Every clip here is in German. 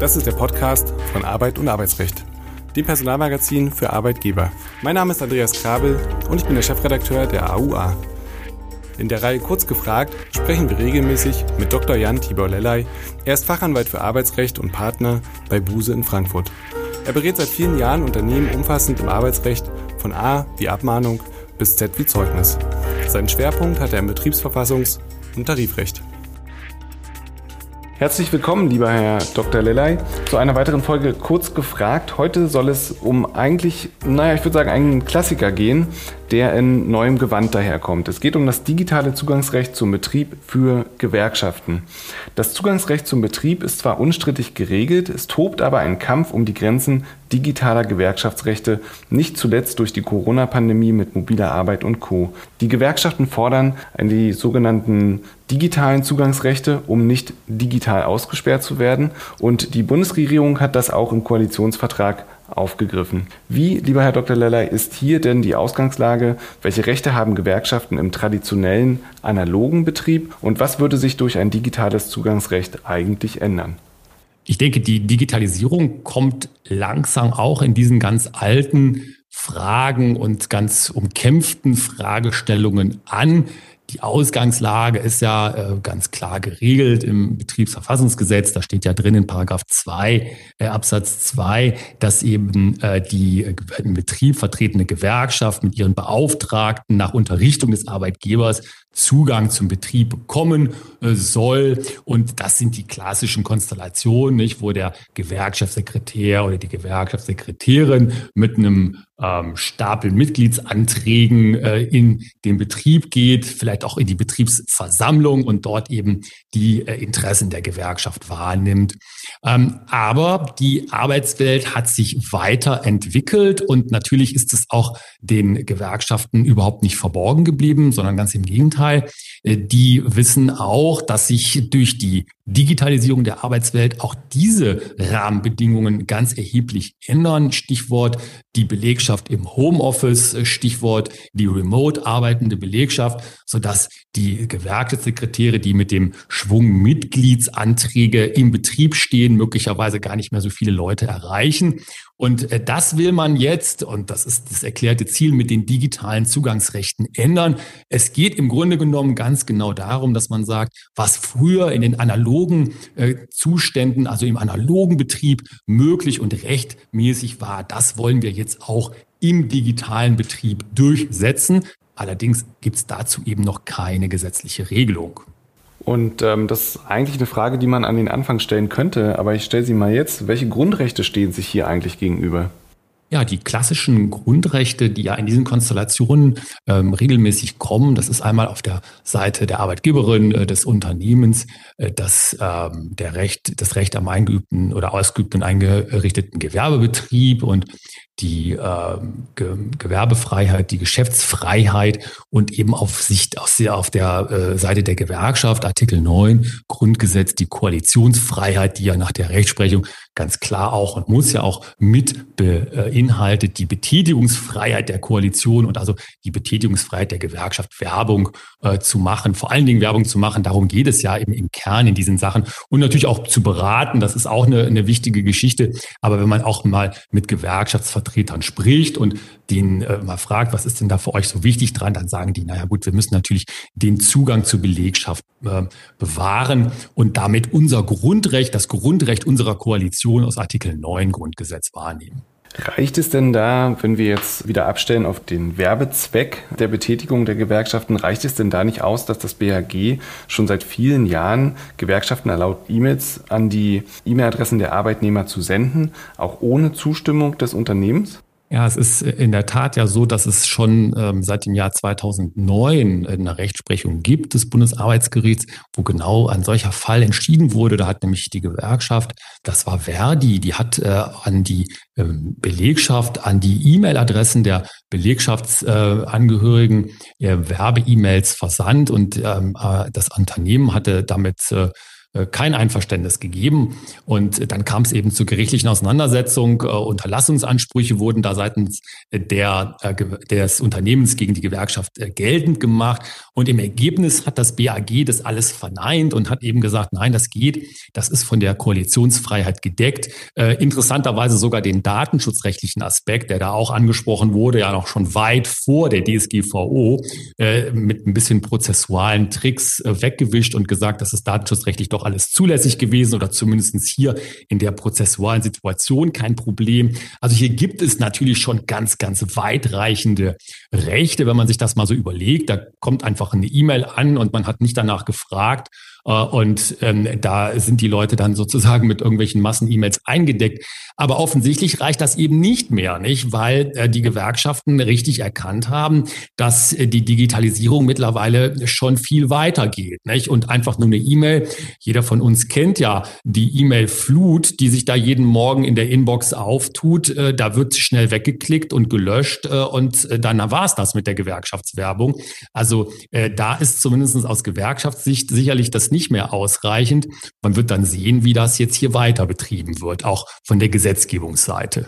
Das ist der Podcast von Arbeit und Arbeitsrecht, dem Personalmagazin für Arbeitgeber. Mein Name ist Andreas Krabel und ich bin der Chefredakteur der AUA. In der Reihe Kurz gefragt sprechen wir regelmäßig mit Dr. Jan Tibor Lellay. Er ist Fachanwalt für Arbeitsrecht und Partner bei Buse in Frankfurt. Er berät seit vielen Jahren Unternehmen umfassend im Arbeitsrecht von A wie Abmahnung bis Z wie Zeugnis. Seinen Schwerpunkt hat er im Betriebsverfassungs- und Tarifrecht. Herzlich willkommen, lieber Herr Dr. Lellay, zu einer weiteren Folge Kurz gefragt. Heute soll es um eigentlich, naja, ich würde sagen, einen Klassiker gehen, der in neuem Gewand daherkommt. Es geht um das digitale Zugangsrecht zum Betrieb für Gewerkschaften. Das Zugangsrecht zum Betrieb ist zwar unstrittig geregelt, es tobt aber ein Kampf um die Grenzen digitaler Gewerkschaftsrechte, nicht zuletzt durch die Corona-Pandemie mit mobiler Arbeit und Co. Die Gewerkschaften fordern die sogenannten digitalen Zugangsrechte, um nicht digital ausgesperrt zu werden. Und die Bundesregierung hat das auch im Koalitionsvertrag aufgegriffen. Wie, lieber Herr Dr. Lellay, ist hier denn die Ausgangslage? Welche Rechte haben Gewerkschaften im traditionellen analogen Betrieb? Und was würde sich durch ein digitales Zugangsrecht eigentlich ändern? Ich denke, die Digitalisierung kommt langsam auch in diesen ganz alten Fragen und ganz umkämpften Fragestellungen an. Die Ausgangslage ist ja äh, ganz klar geregelt im Betriebsverfassungsgesetz. Da steht ja drin in Paragraph 2, äh, Absatz 2, dass eben äh, die im Betrieb vertretene Gewerkschaft mit ihren Beauftragten nach Unterrichtung des Arbeitgebers Zugang zum Betrieb bekommen äh, soll. Und das sind die klassischen Konstellationen, nicht, wo der Gewerkschaftssekretär oder die Gewerkschaftssekretärin mit einem ähm, Stapel Mitgliedsanträgen äh, in den Betrieb geht, vielleicht auch in die Betriebsversammlung und dort eben die äh, Interessen der Gewerkschaft wahrnimmt. Ähm, aber die Arbeitswelt hat sich weiterentwickelt und natürlich ist es auch den Gewerkschaften überhaupt nicht verborgen geblieben, sondern ganz im Gegenteil. Äh, die wissen auch, dass sich durch die Digitalisierung der Arbeitswelt auch diese Rahmenbedingungen ganz erheblich ändern. Stichwort die Belegschaft im Homeoffice, Stichwort die remote arbeitende Belegschaft, sodass die Gewerkschaftssekretäre, die mit dem Schwung Mitgliedsanträge im Betrieb stehen, möglicherweise gar nicht mehr so viele Leute erreichen. Und äh, das will man jetzt, und das ist das erklärte Ziel, mit den digitalen Zugangsrechten ändern. Es geht im Grunde genommen ganz genau darum, dass man sagt, was früher in den analogen äh, Zuständen, also im analogen Betrieb möglich und rechtmäßig war, das wollen wir jetzt auch im digitalen Betrieb durchsetzen. Allerdings gibt es dazu eben noch keine gesetzliche Regelung. Und ähm, das ist eigentlich eine Frage, die man an den Anfang stellen könnte, aber ich stelle sie mal jetzt. Welche Grundrechte stehen sich hier eigentlich gegenüber? Ja, die klassischen Grundrechte, die ja in diesen Konstellationen ähm, regelmäßig kommen, das ist einmal auf der Seite der Arbeitgeberin, äh, des Unternehmens, äh, das, ähm, der Recht, das Recht am eingeübten oder ausgeübten eingerichteten Gewerbebetrieb und die äh, Ge Gewerbefreiheit, die Geschäftsfreiheit und eben auf Sicht auf, auf der äh, Seite der Gewerkschaft, Artikel 9 Grundgesetz, die Koalitionsfreiheit, die ja nach der Rechtsprechung ganz klar auch und muss ja auch mit beinhaltet, die Betätigungsfreiheit der Koalition und also die Betätigungsfreiheit der Gewerkschaft, Werbung äh, zu machen, vor allen Dingen Werbung zu machen. Darum geht es ja eben im Kern in diesen Sachen und natürlich auch zu beraten. Das ist auch eine, eine wichtige Geschichte. Aber wenn man auch mal mit Gewerkschaftsvertretern Vertretern spricht und den äh, mal fragt, was ist denn da für euch so wichtig dran, dann sagen die, naja gut, wir müssen natürlich den Zugang zur Belegschaft äh, bewahren und damit unser Grundrecht, das Grundrecht unserer Koalition aus Artikel 9 Grundgesetz wahrnehmen. Reicht es denn da, wenn wir jetzt wieder abstellen auf den Werbezweck der Betätigung der Gewerkschaften, reicht es denn da nicht aus, dass das BHG schon seit vielen Jahren Gewerkschaften erlaubt, E-Mails an die E-Mail-Adressen der Arbeitnehmer zu senden, auch ohne Zustimmung des Unternehmens? Ja, es ist in der Tat ja so, dass es schon ähm, seit dem Jahr 2009 eine Rechtsprechung gibt des Bundesarbeitsgerichts, wo genau ein solcher Fall entschieden wurde. Da hat nämlich die Gewerkschaft, das war Verdi, die hat äh, an die ähm, Belegschaft, an die E-Mail-Adressen der Belegschaftsangehörigen äh, Werbe-E-Mails versandt und ähm, äh, das Unternehmen hatte damit äh, äh, kein Einverständnis gegeben. Und dann kam es eben zur gerichtlichen Auseinandersetzung. Äh, Unterlassungsansprüche wurden da seitens der, äh, des Unternehmens gegen die Gewerkschaft geltend gemacht. Und im Ergebnis hat das BAG das alles verneint und hat eben gesagt, nein, das geht. Das ist von der Koalitionsfreiheit gedeckt. interessanterweise sogar den datenschutzrechtlichen Aspekt, der da auch angesprochen wurde, ja noch schon weit vor der DSGVO, mit ein bisschen prozessualen Tricks weggewischt und gesagt, das ist datenschutzrechtlich doch alles zulässig gewesen oder zumindest hier in der prozessualen Situation kein Problem. Also hier gibt es natürlich schon ganz, ganz weitreichende Rechte, wenn man sich das mal so überlegt. Da kommt einfach eine E-Mail an und man hat nicht danach gefragt, und ähm, da sind die Leute dann sozusagen mit irgendwelchen Massen-E-Mails eingedeckt. Aber offensichtlich reicht das eben nicht mehr, nicht? Weil äh, die Gewerkschaften richtig erkannt haben, dass äh, die Digitalisierung mittlerweile schon viel weiter geht, nicht? Und einfach nur eine E-Mail. Jeder von uns kennt ja die E-Mail-Flut, die sich da jeden Morgen in der Inbox auftut. Äh, da wird schnell weggeklickt und gelöscht äh, und äh, dann war es das mit der Gewerkschaftswerbung. Also äh, da ist zumindest aus Gewerkschaftssicht sicherlich das nicht mehr ausreichend. Man wird dann sehen, wie das jetzt hier weiter betrieben wird, auch von der Gesetzgebungsseite.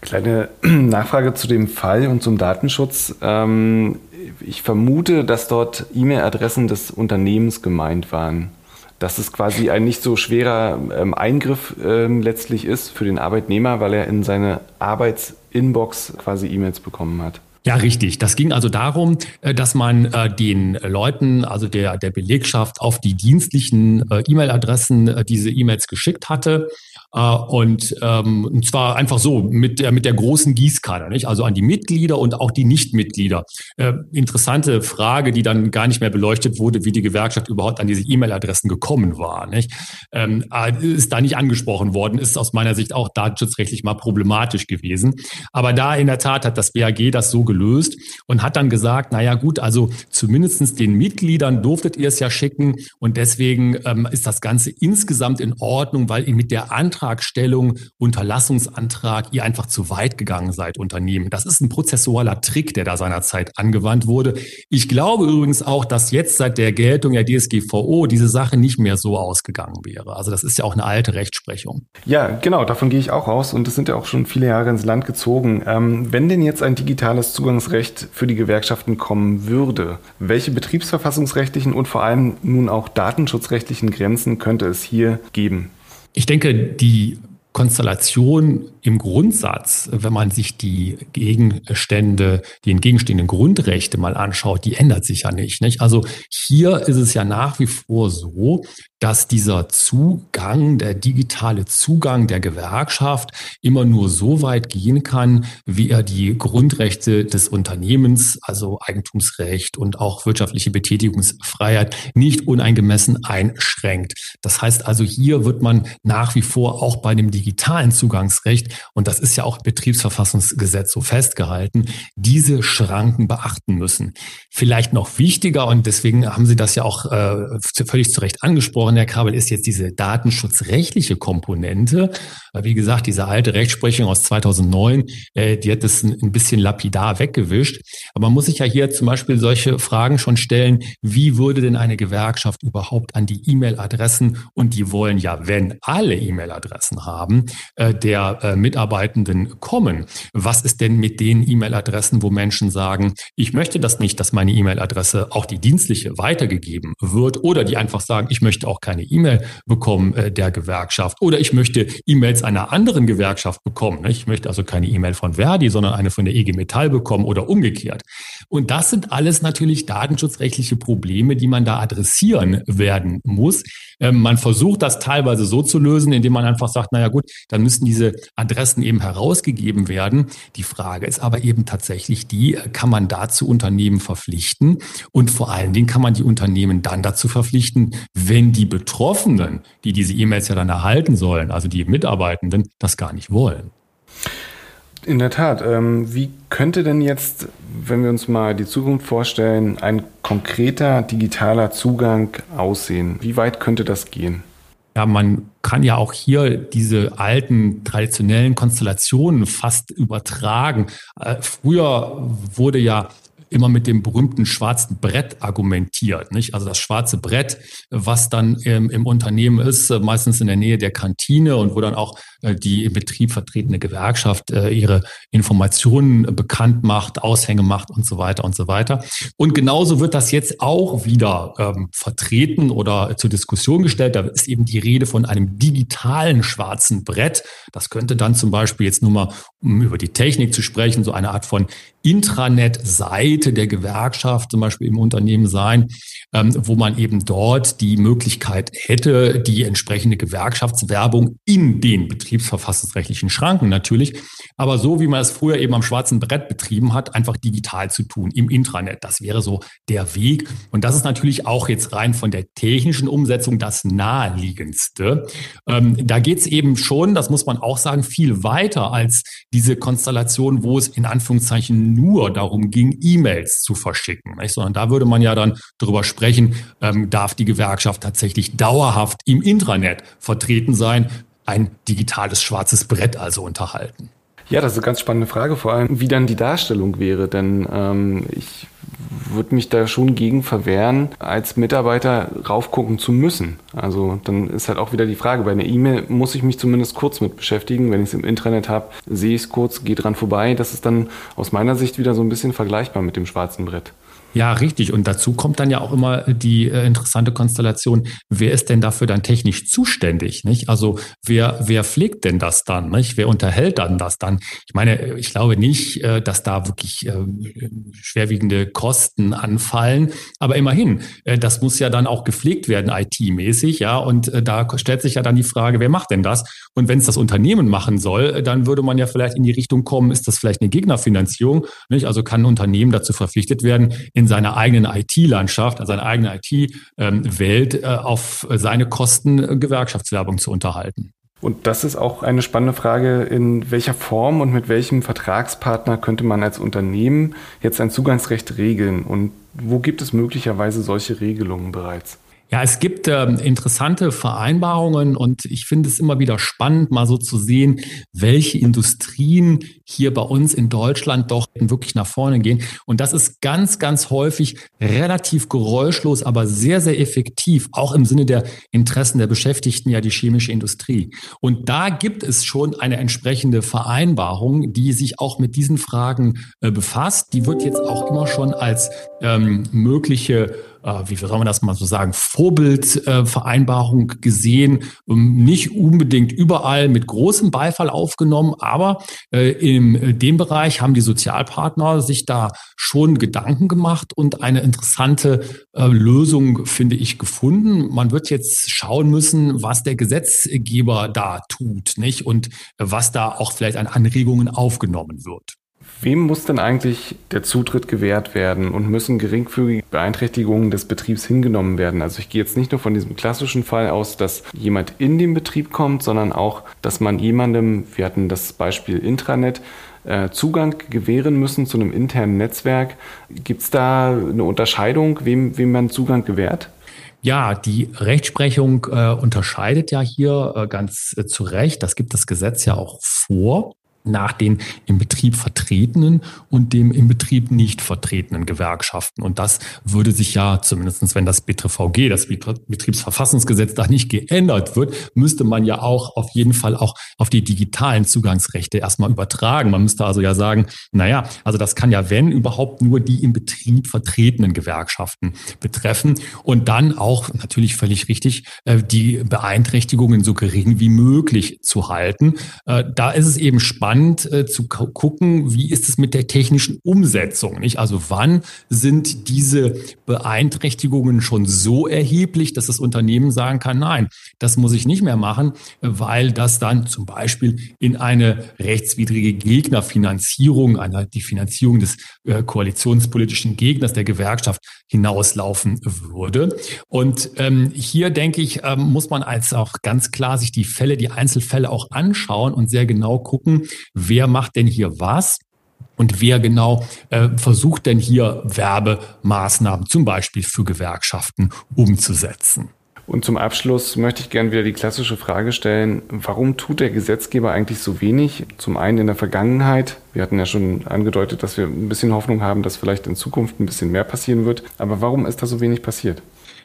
Kleine Nachfrage zu dem Fall und zum Datenschutz. Ähm, ich vermute, dass dort E-Mail-Adressen des Unternehmens gemeint waren. Dass es quasi ein nicht so schwerer ähm, Eingriff ähm, letztlich ist für den Arbeitnehmer, weil er in seine Arbeitsinbox quasi E-Mails bekommen hat. Ja, richtig. Das ging also darum, äh, dass man äh, den Leuten, also der, der Belegschaft, auf die dienstlichen äh, E-Mail-Adressen diese E-Mails geschickt hatte. Und, ähm, und zwar einfach so mit der, mit der großen Gießkanne, nicht? also an die Mitglieder und auch die Nichtmitglieder. Äh, interessante Frage, die dann gar nicht mehr beleuchtet wurde, wie die Gewerkschaft überhaupt an diese E-Mail-Adressen gekommen war. Nicht? Ähm, ist da nicht angesprochen worden, ist aus meiner Sicht auch datenschutzrechtlich mal problematisch gewesen. Aber da in der Tat hat das BAG das so gelöst und hat dann gesagt, naja gut, also zumindestens den Mitgliedern durftet ihr es ja schicken und deswegen ähm, ist das Ganze insgesamt in Ordnung, weil mit der Antragstellung, Unterlassungsantrag, ihr einfach zu weit gegangen seid, Unternehmen. Das ist ein prozessualer Trick, der da seinerzeit angewandt wurde. Ich glaube übrigens auch, dass jetzt seit der Geltung der DSGVO diese Sache nicht mehr so ausgegangen wäre. Also das ist ja auch eine alte Rechtsprechung. Ja, genau, davon gehe ich auch aus und es sind ja auch schon viele Jahre ins Land gezogen. Ähm, wenn denn jetzt ein digitales Zugangsrecht für die Gewerkschaften kommen würde, welche betriebsverfassungsrechtlichen und vor allem nun auch datenschutzrechtlichen Grenzen könnte es hier geben? Ich denke, die Konstellation im Grundsatz, wenn man sich die Gegenstände, die entgegenstehenden Grundrechte mal anschaut, die ändert sich ja nicht, nicht. Also hier ist es ja nach wie vor so, dass dieser Zugang, der digitale Zugang der Gewerkschaft immer nur so weit gehen kann, wie er die Grundrechte des Unternehmens, also Eigentumsrecht und auch wirtschaftliche Betätigungsfreiheit nicht uneingemessen einschränkt. Das heißt also, hier wird man nach wie vor auch bei dem digitalen Zugangsrecht, und das ist ja auch Betriebsverfassungsgesetz so festgehalten, diese Schranken beachten müssen. Vielleicht noch wichtiger, und deswegen haben Sie das ja auch äh, völlig zu Recht angesprochen, angesprochen, Herr Kabel, ist jetzt diese datenschutzrechtliche Komponente. Wie gesagt, diese alte Rechtsprechung aus 2009, äh, die hat das ein bisschen lapidar weggewischt. Aber man muss sich ja hier zum Beispiel solche Fragen schon stellen, wie würde denn eine Gewerkschaft überhaupt an die E-Mail-Adressen, und die wollen ja, wenn alle E-Mail-Adressen haben, äh, der äh, Mitarbeitenden kommen. Was ist denn mit den E-Mail-Adressen, wo Menschen sagen, ich möchte das nicht, dass meine E-Mail-Adresse, auch die dienstliche, weitergegeben wird oder die einfach sagen, ich möchte auch keine E-Mail bekommen äh, der Gewerkschaft oder ich möchte E-Mails einer anderen Gewerkschaft bekommen. Ne? Ich möchte also keine E-Mail von Verdi, sondern eine von der EG Metall bekommen oder umgekehrt. Und das sind alles natürlich datenschutzrechtliche Probleme, die man da adressieren werden muss. Ähm, man versucht das teilweise so zu lösen, indem man einfach sagt, naja gut, dann müssen diese Adressen eben herausgegeben werden. Die Frage ist aber eben tatsächlich die, kann man dazu Unternehmen verpflichten? Und vor allen Dingen kann man die Unternehmen dann dazu verpflichten, wenn die Betroffenen, die diese E-Mails ja dann erhalten sollen, also die Mitarbeitenden, das gar nicht wollen. In der Tat. Ähm, wie könnte denn jetzt, wenn wir uns mal die Zukunft vorstellen, ein konkreter digitaler Zugang aussehen? Wie weit könnte das gehen? Ja, man kann ja auch hier diese alten traditionellen Konstellationen fast übertragen. Äh, früher wurde ja immer mit dem berühmten schwarzen Brett argumentiert. Nicht? Also das schwarze Brett, was dann im, im Unternehmen ist, äh, meistens in der Nähe der Kantine und wo dann auch äh, die im Betrieb vertretene Gewerkschaft äh, ihre Informationen bekannt macht, Aushänge macht und so weiter und so weiter. Und genauso wird das jetzt auch wieder ähm, vertreten oder zur Diskussion gestellt. Da ist eben die Rede von einem digitalen schwarzen Brett. Das könnte dann zum Beispiel jetzt nur mal, um über die Technik zu sprechen, so eine Art von Intranet-Seite der Gewerkschaft zum Beispiel im Unternehmen sein, ähm, wo man eben dort die Möglichkeit hätte, die entsprechende Gewerkschaftswerbung in den betriebsverfassungsrechtlichen Schranken natürlich, aber so wie man es früher eben am schwarzen Brett betrieben hat, einfach digital zu tun im Intranet. Das wäre so der Weg. Und das ist natürlich auch jetzt rein von der technischen Umsetzung das naheliegendste. Ähm, da geht es eben schon, das muss man auch sagen, viel weiter als diese Konstellation, wo es in Anführungszeichen nur darum ging, E-Mails zu verschicken. Nicht? Sondern da würde man ja dann darüber sprechen, ähm, darf die Gewerkschaft tatsächlich dauerhaft im Intranet vertreten sein, ein digitales schwarzes Brett also unterhalten. Ja, das ist eine ganz spannende Frage, vor allem wie dann die Darstellung wäre, denn ähm, ich würde mich da schon gegen verwehren, als Mitarbeiter raufgucken zu müssen. Also dann ist halt auch wieder die Frage, bei einer E-Mail muss ich mich zumindest kurz mit beschäftigen. Wenn ich es im Intranet habe, sehe ich es kurz, gehe dran vorbei. Das ist dann aus meiner Sicht wieder so ein bisschen vergleichbar mit dem schwarzen Brett. Ja, richtig. Und dazu kommt dann ja auch immer die äh, interessante Konstellation, wer ist denn dafür dann technisch zuständig? Nicht? Also wer, wer pflegt denn das dann? Nicht? Wer unterhält dann das dann? Ich meine, ich glaube nicht, äh, dass da wirklich äh, schwerwiegende Kosten anfallen. Aber immerhin, äh, das muss ja dann auch gepflegt werden, IT-mäßig, ja. Und äh, da stellt sich ja dann die Frage, wer macht denn das? Und wenn es das Unternehmen machen soll, dann würde man ja vielleicht in die Richtung kommen, ist das vielleicht eine Gegnerfinanzierung? Nicht? Also kann ein Unternehmen dazu verpflichtet werden, in in seiner eigenen IT-Landschaft, also seiner eigenen IT-Welt äh, auf seine Kosten äh, Gewerkschaftswerbung zu unterhalten. Und das ist auch eine spannende Frage, in welcher Form und mit welchem Vertragspartner könnte man als Unternehmen jetzt ein Zugangsrecht regeln und wo gibt es möglicherweise solche Regelungen bereits? Ja, es gibt äh, interessante Vereinbarungen und ich finde es immer wieder spannend, mal so zu sehen, welche Industrien hier bei uns in Deutschland doch wirklich nach vorne gehen. Und das ist ganz, ganz häufig relativ geräuschlos, aber sehr, sehr effektiv, auch im Sinne der Interessen der Beschäftigten, ja die chemische Industrie. Und da gibt es schon eine entsprechende Vereinbarung, die sich auch mit diesen Fragen äh, befasst. Die wird jetzt auch immer schon als ähm, mögliche äh, wie soll man das mal so sagen, Vorbildvereinbarung äh, gesehen, ähm, nicht unbedingt überall mit großem Beifall aufgenommen, aber äh, in dem Bereich haben die Sozialpartner sich da schon Gedanken gemacht und eine interessante Lösung, finde ich, gefunden. Man wird jetzt schauen müssen, was der Gesetzgeber da tut, nicht? Und was da auch vielleicht an Anregungen aufgenommen wird. Wem muss denn eigentlich der Zutritt gewährt werden und müssen geringfügige Beeinträchtigungen des Betriebs hingenommen werden? Also ich gehe jetzt nicht nur von diesem klassischen Fall aus, dass jemand in den Betrieb kommt, sondern auch, dass man jemandem, wir hatten das Beispiel Intranet, äh, Zugang gewähren müssen zu einem internen Netzwerk. Gibt es da eine Unterscheidung, wem, wem man Zugang gewährt? Ja, die Rechtsprechung äh, unterscheidet ja hier äh, ganz äh, zu Recht. Das gibt das Gesetz ja auch vor nach den im Betrieb vertretenen und dem im Betrieb nicht vertretenen Gewerkschaften. Und das würde sich ja, zumindestens wenn das BTVG, das Betriebsverfassungsgesetz, da nicht geändert wird, müsste man ja auch auf jeden Fall auch auf die digitalen Zugangsrechte erstmal übertragen. Man müsste also ja sagen, naja, also das kann ja, wenn überhaupt, nur die im Betrieb vertretenen Gewerkschaften betreffen. Und dann auch natürlich völlig richtig, äh, die Beeinträchtigungen so gering wie möglich zu halten. Äh, da ist es eben spannend, spannend äh, zu gucken, wie ist es mit der technischen Umsetzung, nicht? Also wann sind diese Beeinträchtigungen schon so erheblich, dass das Unternehmen sagen kann, nein, das muss ich nicht mehr machen, weil das dann zum Beispiel in eine rechtswidrige Gegnerfinanzierung, einer, die Finanzierung des äh, koalitionspolitischen Gegners der Gewerkschaft hinauslaufen würde. Und ähm, hier denke ich, ähm, muss man als auch ganz klar sich die Fälle, die Einzelfälle auch anschauen und sehr genau gucken, wer macht denn hier was? Und wer genau äh, versucht denn hier Werbemaßnahmen zum Beispiel für Gewerkschaften umzusetzen? Und zum Abschluss möchte ich gerne wieder die klassische Frage stellen, warum tut der Gesetzgeber eigentlich so wenig? Zum einen in der Vergangenheit. Wir hatten ja schon angedeutet, dass wir ein bisschen Hoffnung haben, dass vielleicht in Zukunft ein bisschen mehr passieren wird. Aber warum ist da so wenig passiert?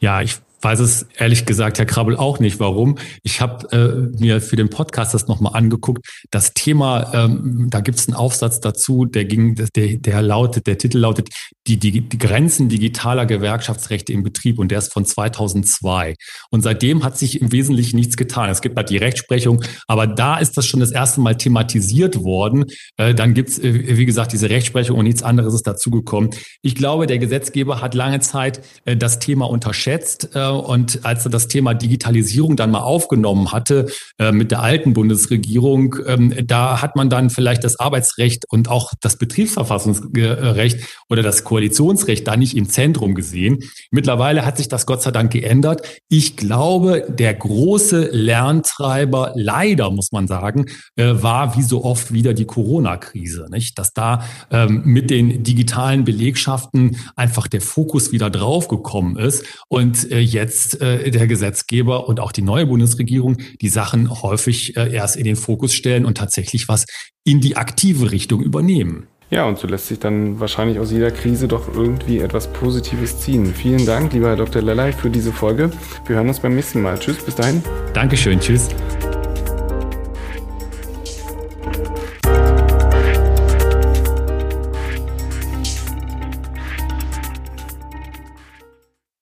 Ja, ich weiß es ehrlich gesagt, Herr Krabbel, auch nicht, warum. Ich habe äh, mir für den Podcast das nochmal angeguckt. Das Thema, ähm, da gibt es einen Aufsatz dazu, der ging, der, der lautet, der Titel lautet die, die, die Grenzen digitaler Gewerkschaftsrechte im Betrieb und der ist von 2002. Und seitdem hat sich im Wesentlichen nichts getan. Es gibt halt die Rechtsprechung, aber da ist das schon das erste Mal thematisiert worden. Äh, dann gibt's äh, wie gesagt, diese Rechtsprechung und nichts anderes ist dazugekommen. Ich glaube, der Gesetzgeber hat lange Zeit äh, das Thema unterschätzt. Äh, und als er das Thema Digitalisierung dann mal aufgenommen hatte äh, mit der alten Bundesregierung, ähm, da hat man dann vielleicht das Arbeitsrecht und auch das Betriebsverfassungsrecht oder das Koalitionsrecht da nicht im Zentrum gesehen. Mittlerweile hat sich das Gott sei Dank geändert. Ich glaube, der große Lerntreiber, leider muss man sagen, äh, war wie so oft wieder die Corona-Krise, nicht? Dass da ähm, mit den digitalen Belegschaften einfach der Fokus wieder draufgekommen ist und äh, jetzt jetzt äh, der Gesetzgeber und auch die neue Bundesregierung die Sachen häufig äh, erst in den Fokus stellen und tatsächlich was in die aktive Richtung übernehmen. Ja, und so lässt sich dann wahrscheinlich aus jeder Krise doch irgendwie etwas Positives ziehen. Vielen Dank, lieber Herr Dr. Lellay, für diese Folge. Wir hören uns beim nächsten Mal. Tschüss, bis dahin. Dankeschön, tschüss.